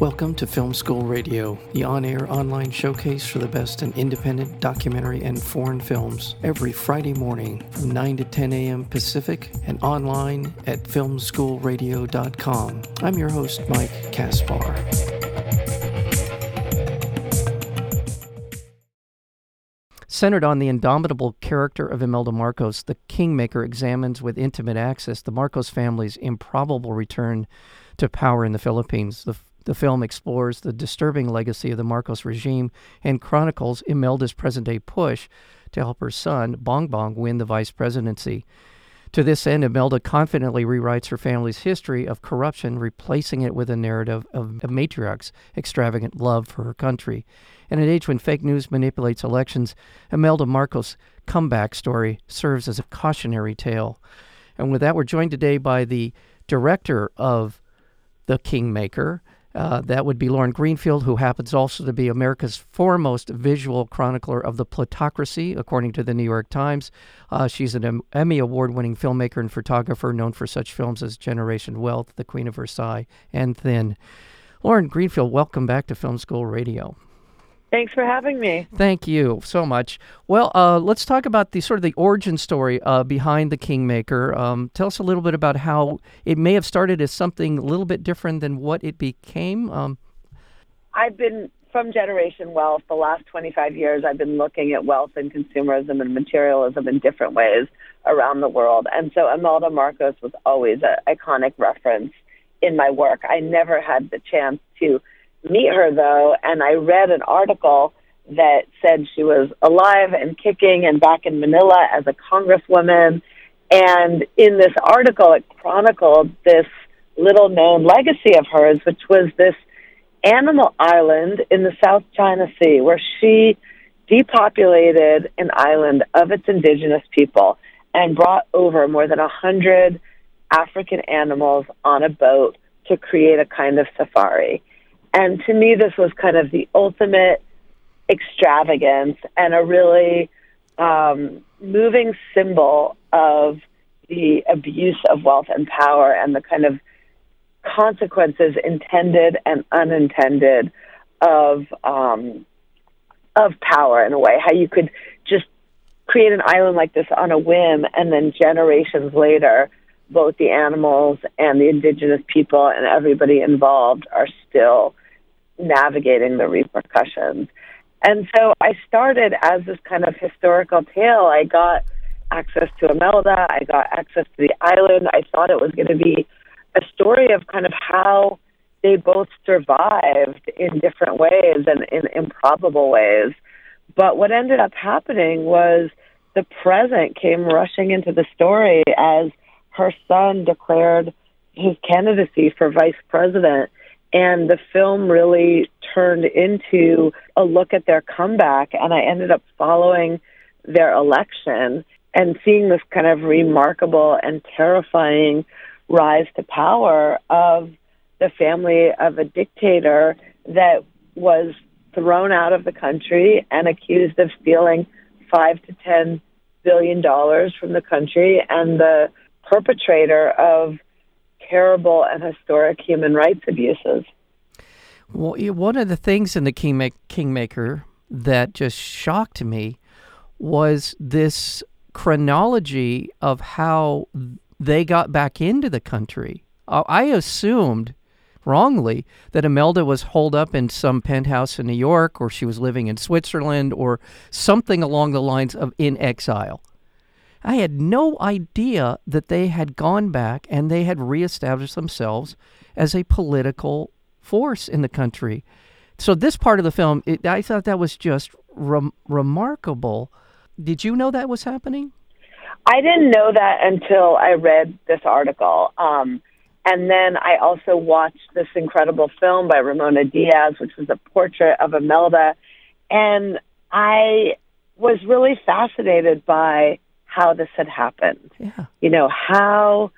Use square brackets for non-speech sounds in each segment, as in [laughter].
Welcome to Film School Radio, the on air online showcase for the best in independent documentary and foreign films, every Friday morning from 9 to 10 a.m. Pacific and online at filmschoolradio.com. I'm your host, Mike Kaspar. Centered on the indomitable character of Imelda Marcos, the Kingmaker examines with intimate access the Marcos family's improbable return to power in the Philippines. The the film explores the disturbing legacy of the Marcos regime and chronicles Imelda's present day push to help her son, Bongbong, win the vice presidency. To this end, Imelda confidently rewrites her family's history of corruption, replacing it with a narrative of a matriarch's extravagant love for her country. In an age when fake news manipulates elections, Imelda Marcos' comeback story serves as a cautionary tale. And with that, we're joined today by the director of The Kingmaker, uh, that would be Lauren Greenfield, who happens also to be America's foremost visual chronicler of the plutocracy, according to the New York Times. Uh, she's an Emmy Award winning filmmaker and photographer known for such films as Generation Wealth, The Queen of Versailles, and Thin. Lauren Greenfield, welcome back to Film School Radio. Thanks for having me. Thank you so much. Well, uh, let's talk about the sort of the origin story uh, behind the Kingmaker. Um, tell us a little bit about how it may have started as something a little bit different than what it became. Um, I've been from Generation Wealth the last 25 years. I've been looking at wealth and consumerism and materialism in different ways around the world, and so Imelda Marcos was always an iconic reference in my work. I never had the chance to meet her though, and I read an article that said she was alive and kicking and back in Manila as a congresswoman. And in this article, it chronicled this little known legacy of hers, which was this animal island in the South China Sea where she depopulated an island of its indigenous people and brought over more than a hundred African animals on a boat to create a kind of safari. And to me, this was kind of the ultimate extravagance and a really um, moving symbol of the abuse of wealth and power and the kind of consequences intended and unintended of um, of power in a way. How you could just create an island like this on a whim, and then generations later, both the animals and the indigenous people and everybody involved are still navigating the repercussions. And so I started as this kind of historical tale. I got access to Imelda, I got access to the island. I thought it was going to be a story of kind of how they both survived in different ways and in improbable ways. But what ended up happening was the present came rushing into the story as her son declared his candidacy for vice president and the film really turned into a look at their comeback. And I ended up following their election and seeing this kind of remarkable and terrifying rise to power of the family of a dictator that was thrown out of the country and accused of stealing five to ten billion dollars from the country and the perpetrator of terrible and historic human rights abuses. Well, one of the things in the Kingmaker that just shocked me was this chronology of how they got back into the country. I assumed wrongly that Imelda was holed up in some penthouse in New York or she was living in Switzerland or something along the lines of in exile. I had no idea that they had gone back and they had reestablished themselves as a political force in the country. So this part of the film, it, I thought that was just remarkable. Did you know that was happening? I didn't know that until I read this article. Um, and then I also watched this incredible film by Ramona Diaz, which was a portrait of Imelda. And I was really fascinated by how this had happened. Yeah. You know, how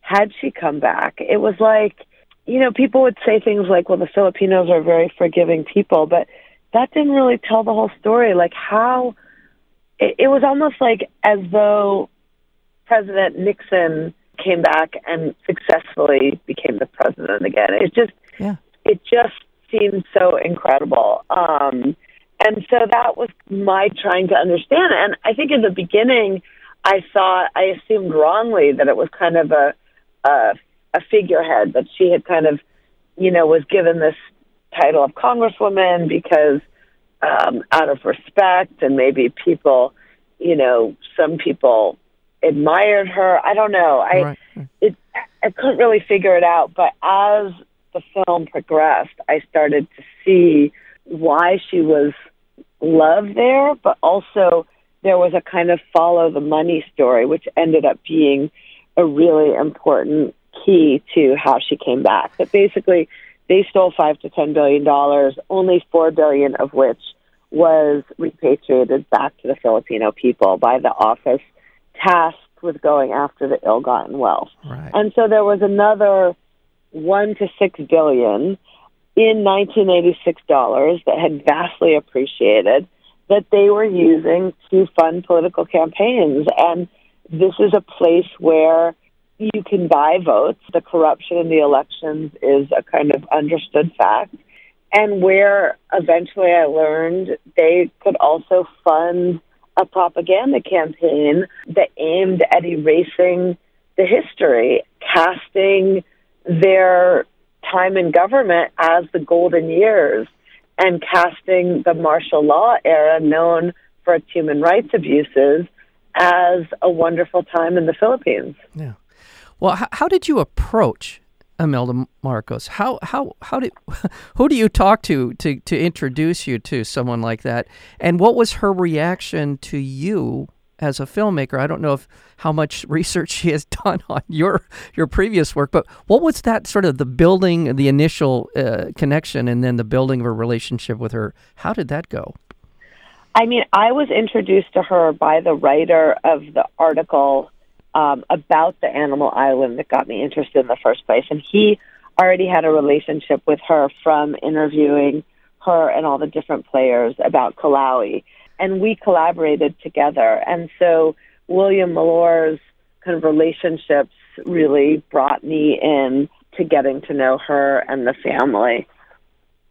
had she come back? It was like, you know, people would say things like, well, the Filipinos are very forgiving people, but that didn't really tell the whole story. Like, how it, it was almost like as though President Nixon came back and successfully became the president again. It just, yeah. it just seemed so incredible. Um, and so that was my trying to understand. And I think in the beginning, I thought I assumed wrongly that it was kind of a a, a figurehead that she had kind of, you know, was given this title of congresswoman because um, out of respect and maybe people, you know, some people admired her. I don't know. I right. it I couldn't really figure it out, but as the film progressed, I started to see why she was loved there, but also there was a kind of follow the money story, which ended up being a really important key to how she came back. But basically, they stole five to ten billion dollars, only four billion of which was repatriated back to the Filipino people by the office tasked with going after the ill-gotten wealth. Right. And so there was another one to six billion in 1986 dollars that had vastly appreciated that they were using to fund political campaigns. And this is a place where you can buy votes. The corruption in the elections is a kind of understood fact. And where eventually I learned they could also fund a propaganda campaign that aimed at erasing the history, casting their time in government as the golden years and casting the martial law era known for its human rights abuses as a wonderful time in the Philippines. Yeah. Well, how, how did you approach Imelda Marcos? How how how did [laughs] who do you talk to to to introduce you to someone like that? And what was her reaction to you as a filmmaker? I don't know if how much [laughs] research she has done on your your previous work, but what was that sort of the building, the initial uh, connection, and then the building of a relationship with her? How did that go? I mean, I was introduced to her by the writer of the article um, about the animal island that got me interested in the first place. And he already had a relationship with her from interviewing her and all the different players about Calauit. And we collaborated together. And so William Malore's kind of relationships really brought me in to getting to know her and the family.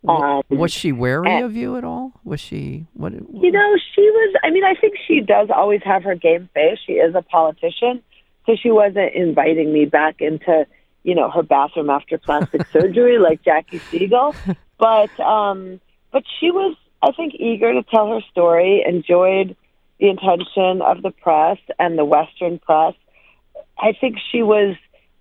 Um, was she wary and, of you at all? Was she what, what? You know, she was. I mean, I think she does always have her game face. She is a politician, so she wasn't inviting me back into you know her bathroom after plastic [laughs] surgery like Jackie Siegel, but um, but she was I think eager to tell her story, enjoyed the attention of the press and the Western press. I think she was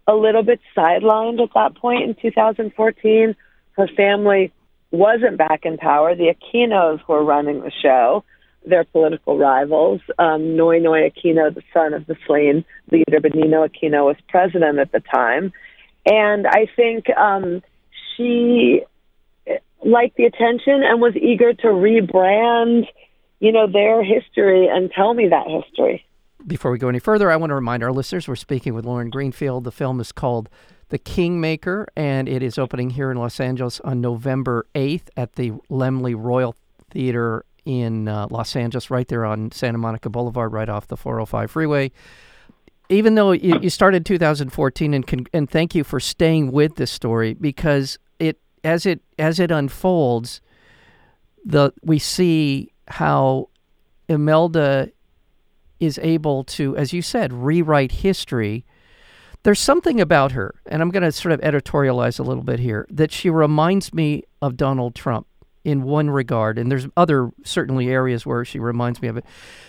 a little bit sidelined at that point in 2014. Her family wasn't back in power. The Aquinos were running the show their political rivals. Um, Noynoy Aquino, the son of the slain leader Benigno Aquino, was president at the time. And I think um, she liked the attention and was eager to rebrand, you know, their history and tell me that history. Before we go any further, I want to remind our listeners we're speaking with Lauren Greenfield. The film is called The Kingmaker, and it is opening here in Los Angeles on November 8th at the Laemmle Royal Theater in uh, Los Angeles, right there on Santa Monica Boulevard, right off the 405 freeway. Even though you, you started 2014, and and thank you for staying with this story because as it as it unfolds, the we see how Imelda is able to, as you said, rewrite history. There's something about her, and I'm going to sort of editorialize a little bit here, that she reminds me of Donald Trump in one regard, and there's other certainly areas where she reminds me of it.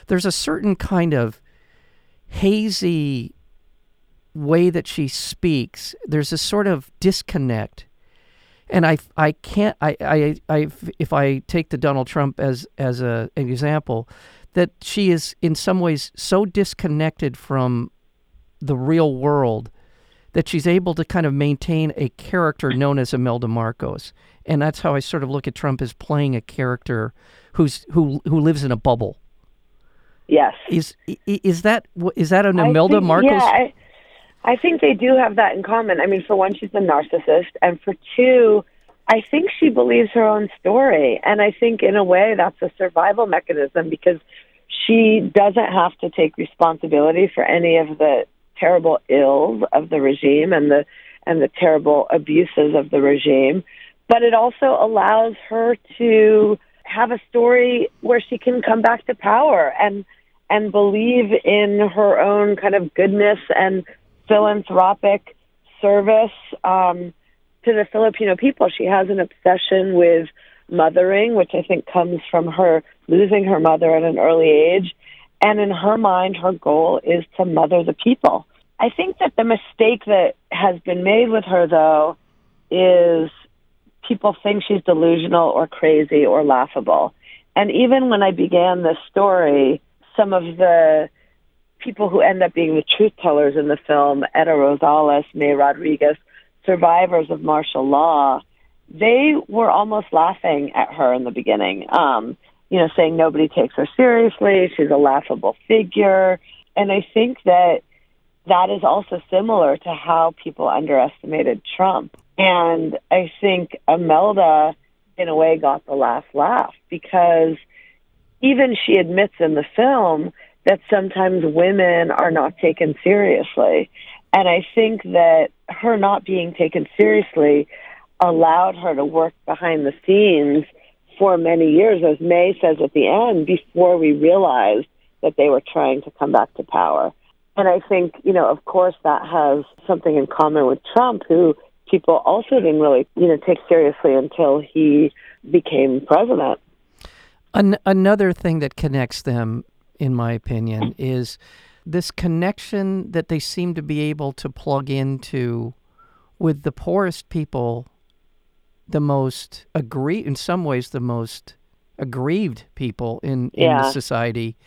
There's a certain kind of hazy way that she speaks. There's a sort of disconnect, and I I can't I I, I if I take the Donald Trump as as a, an example, that she is in some ways so disconnected from the real world that she's able to kind of maintain a character known as Imelda Marcos and that's how I sort of look at Trump as playing a character who's who who lives in a bubble. Yes. Is is that is that an Imelda think, Marcos? Yeah, I, I think they do have that in common. I mean, for one, she's a narcissist, and for two, I think she believes her own story, and I think in a way that's a survival mechanism because she doesn't have to take responsibility for any of the terrible ills of the regime and the and the terrible abuses of the regime but it also allows her to have a story where she can come back to power and and believe in her own kind of goodness and philanthropic service um, to the Filipino people. She has an obsession with mothering, which I think comes from her losing her mother at an early age. And in her mind, her goal is to mother the people. I think that the mistake that has been made with her, though, is people think she's delusional or crazy or laughable. And even when I began this story, some of the people who end up being the truth tellers in the film, Etta Rosales, May Rodriguez, survivors of martial law, they were almost laughing at her in the beginning. Um, you know, saying nobody takes her seriously, she's a laughable figure. And I think that that is also similar to how people underestimated Trump. And I think Imelda, in a way, got the last laugh because even she admits in the film that sometimes women are not taken seriously. And I think that her not being taken seriously allowed her to work behind the scenes for many years, as May says at the end, before we realized that they were trying to come back to power. And I think, you know, of course, that has something in common with Trump, who people also didn't really, you know, take seriously until he became president. An- another thing that connects them, in my opinion, is this connection that they seem to be able to plug into with the poorest people, the most aggrieved, in some ways, the most aggrieved people in, in Yeah. society.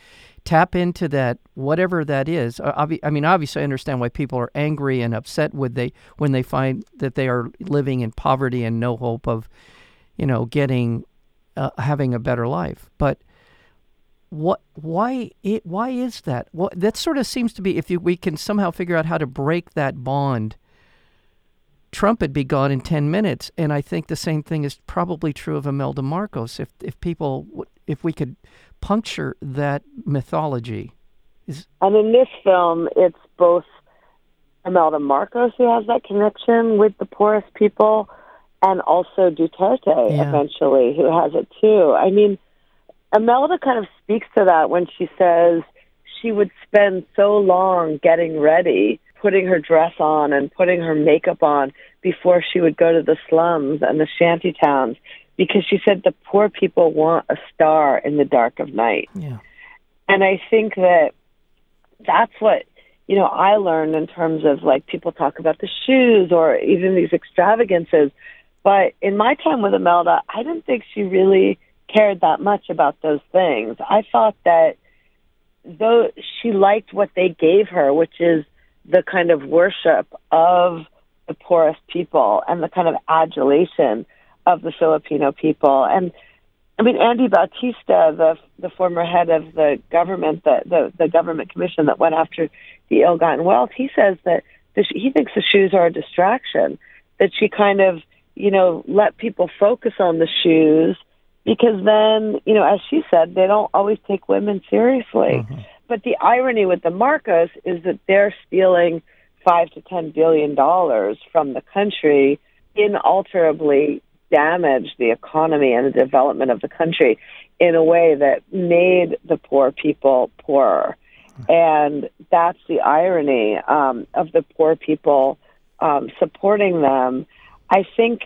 Tap into that, whatever that is. Uh, I mean, obviously, I understand why people are angry and upset with they when they find that they are living in poverty and no hope of, you know, getting uh, having a better life. But what why it why is that? Well, that sort of seems to be if you, we can somehow figure out how to break that bond. Trump would be gone in ten minutes, and I think the same thing is probably true of Imelda Marcos. If if people if we could puncture that mythology, is And in this film, it's both Imelda Marcos who has that connection with the poorest people, and also Duterte Yeah. eventually who has it too. I mean, Imelda kind of speaks to that when she says she would spend so long getting ready, putting her dress on and putting her makeup on before she would go to the slums and the shanty towns because she said the poor people want a star in the dark of night. yeah, And I think that that's what, you know, I learned in terms of like people talk about the shoes or even these extravagances. But in my time with Imelda, I didn't think she really cared that much about those things. I thought that though she liked what they gave her, which is the kind of worship of the poorest people and the kind of adulation of the Filipino people. And I mean, Andy Bautista, the the former head of the government, the the, the government commission that went after the ill-gotten wealth, he says that the, he thinks the shoes are a distraction. That she kind of, you know, let people focus on the shoes because then, you know, as she said, they don't always take women seriously. But the irony with the Marcos is that they're stealing five to ten billion dollars from the country, inalterably damage the economy and the development of the country in a way that made the poor people poorer. And that's the irony um, of the poor people um, supporting them. I think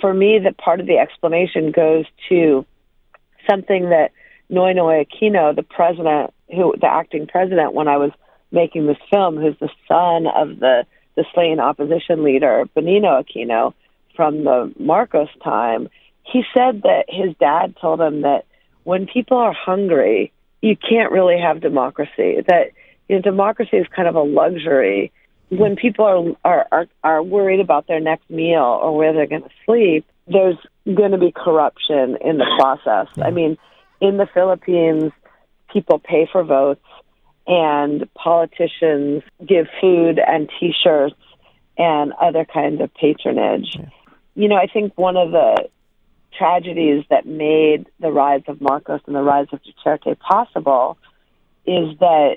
for me that part of the explanation goes to something that Noynoy Aquino, the president, who the acting president when I was making this film, who's the son of the the slain opposition leader Benigno Aquino from the Marcos time, he said that his dad told him that when people are hungry, you can't really have democracy. That you know, democracy is kind of a luxury. When people are are are, are worried about their next meal or where they're going to sleep, there's going to be corruption in the process. I mean, in the Philippines, people pay for votes, and politicians give food and T-shirts and other kinds of patronage. You know, I think one of the tragedies that made the rise of Marcos and the rise of Duterte possible is that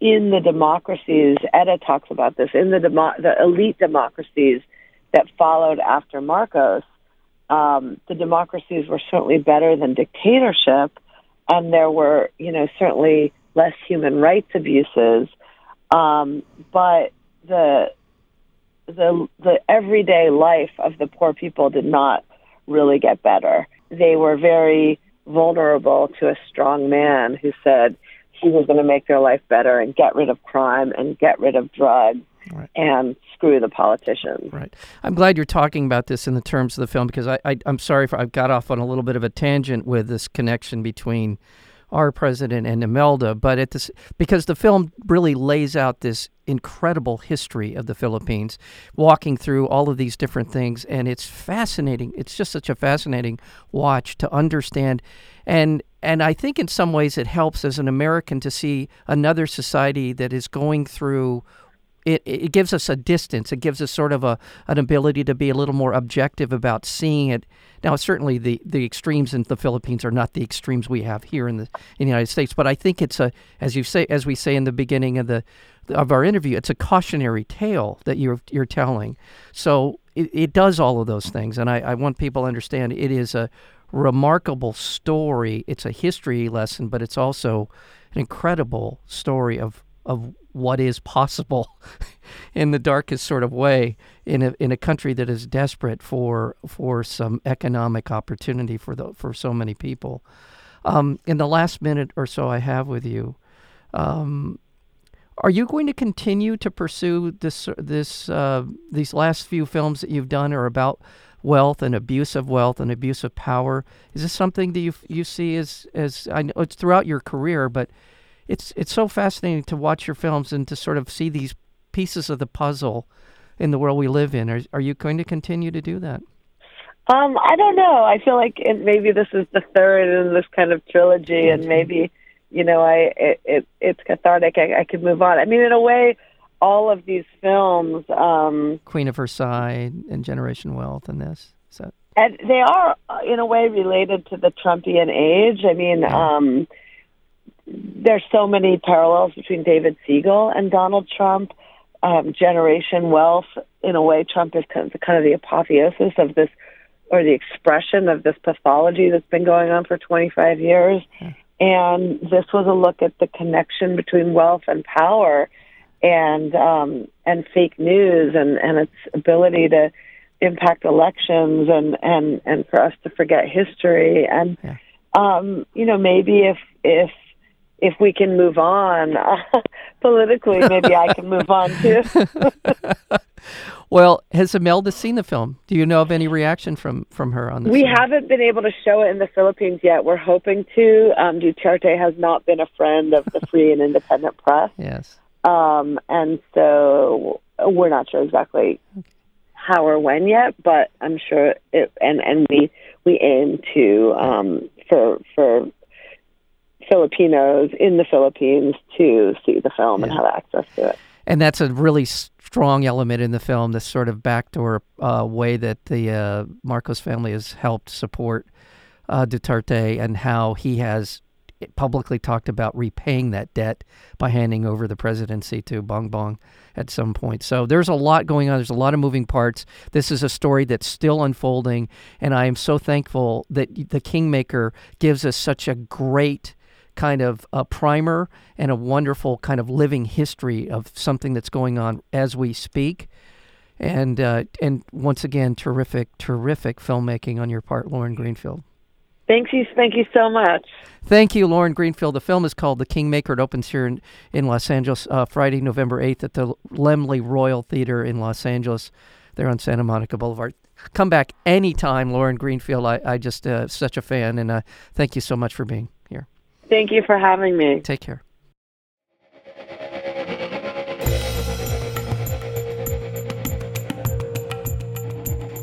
in the democracies, Etta talks about this, in the, demo- the elite democracies that followed after Marcos, um, the democracies were certainly better than dictatorship, and there were, you know, certainly less human rights abuses. Um, but the the the everyday life of the poor people did not really get better. They were very vulnerable to a strong man who said he was going to make their life better and get rid of crime and get rid of drugs right. and screw the politicians. Right. I'm glad you're talking about this in the terms of the film because I, I am sorry for I got off on a little bit of a tangent with this connection between our president and Imelda, but at this because the film really lays out this incredible history of the Philippines, walking through all of these different things, and it's fascinating. It's just such a fascinating watch to understand, and and I think in some ways it helps as an American to see another society that is going through it, it gives us a distance. It gives us sort of a an ability to be a little more objective about seeing it. Now, certainly the, the extremes in the Philippines are not the extremes we have here in the in the United States, but I think it's a as you say as we say in the beginning of the of our interview, it's a cautionary tale that you're you're telling. So it, it does all of those things, and I, I want people to understand it is a remarkable story. It's a history lesson, but it's also an incredible story of of what is possible [laughs] in the darkest sort of way in a in a country that is desperate for for some economic opportunity for the for so many people. Um, in the last minute or so I have with you, um, are you going to continue to pursue this this uh, these last few films that you've done are about wealth and abuse of wealth and abuse of power? Is this something that you you see as as I know it's throughout your career, but it's it's so fascinating to watch your films and to sort of see these pieces of the puzzle in the world we live in. Are, are you going to continue to do that? Um, I don't know. I feel like it, maybe this is the third in this kind of trilogy, and maybe you know, I it, it it's cathartic. I, I could move on. I mean, in a way, all of these films, um, Queen of Versailles and Generation Wealth, and this. So. And they are, uh, in a way, related to the Trumpian age. I mean, yeah. um, there's so many parallels between David Siegel and Donald Trump. Um, generation wealth, in a way, Trump is kind of, kind of the apotheosis of this, or the expression of this pathology that's been going on for 25 years. And this was a look at the connection between wealth and power, and um, and fake news, and and its ability to impact elections, and and and for us to forget history, and yeah. um, you know maybe if if if we can move on uh, [laughs] politically, maybe I can move on too. [laughs] well, has Imelda seen the film? Do you know of any reaction from from her on this? We film? haven't been able to show it in the Philippines yet. We're hoping to. Um, Duterte has not been a friend of the [laughs] free and independent press. Yes. Um, and so we're not sure exactly how or when yet, but I'm sure it. And and we we aim to um, for for Filipinos in the Philippines to see the film yeah. and have access to it. And that's a really strong element in the film, this sort of backdoor uh, way that the uh, Marcos family has helped support uh, Duterte and how he has publicly talked about repaying that debt by handing over the presidency to Bong Bong at some point. So there's a lot going on. There's a lot of moving parts. This is a story that's still unfolding, and I am so thankful that the Kingmaker gives us such a great kind of a primer and a wonderful kind of living history of something that's going on as we speak. And uh, and once again, terrific, terrific filmmaking on your part, Lauren Greenfield. Thank you, thank you so much. Thank you, Lauren Greenfield. The film is called The Kingmaker. It opens here in, in Los Angeles uh, Friday, November 8th at the Laemmle Royal Theater in Los Angeles. There on Santa Monica Boulevard. Come back anytime, Lauren Greenfield. I, I just uh, such a fan, and uh, thank you so much for being here. Thank you for having me. Take care.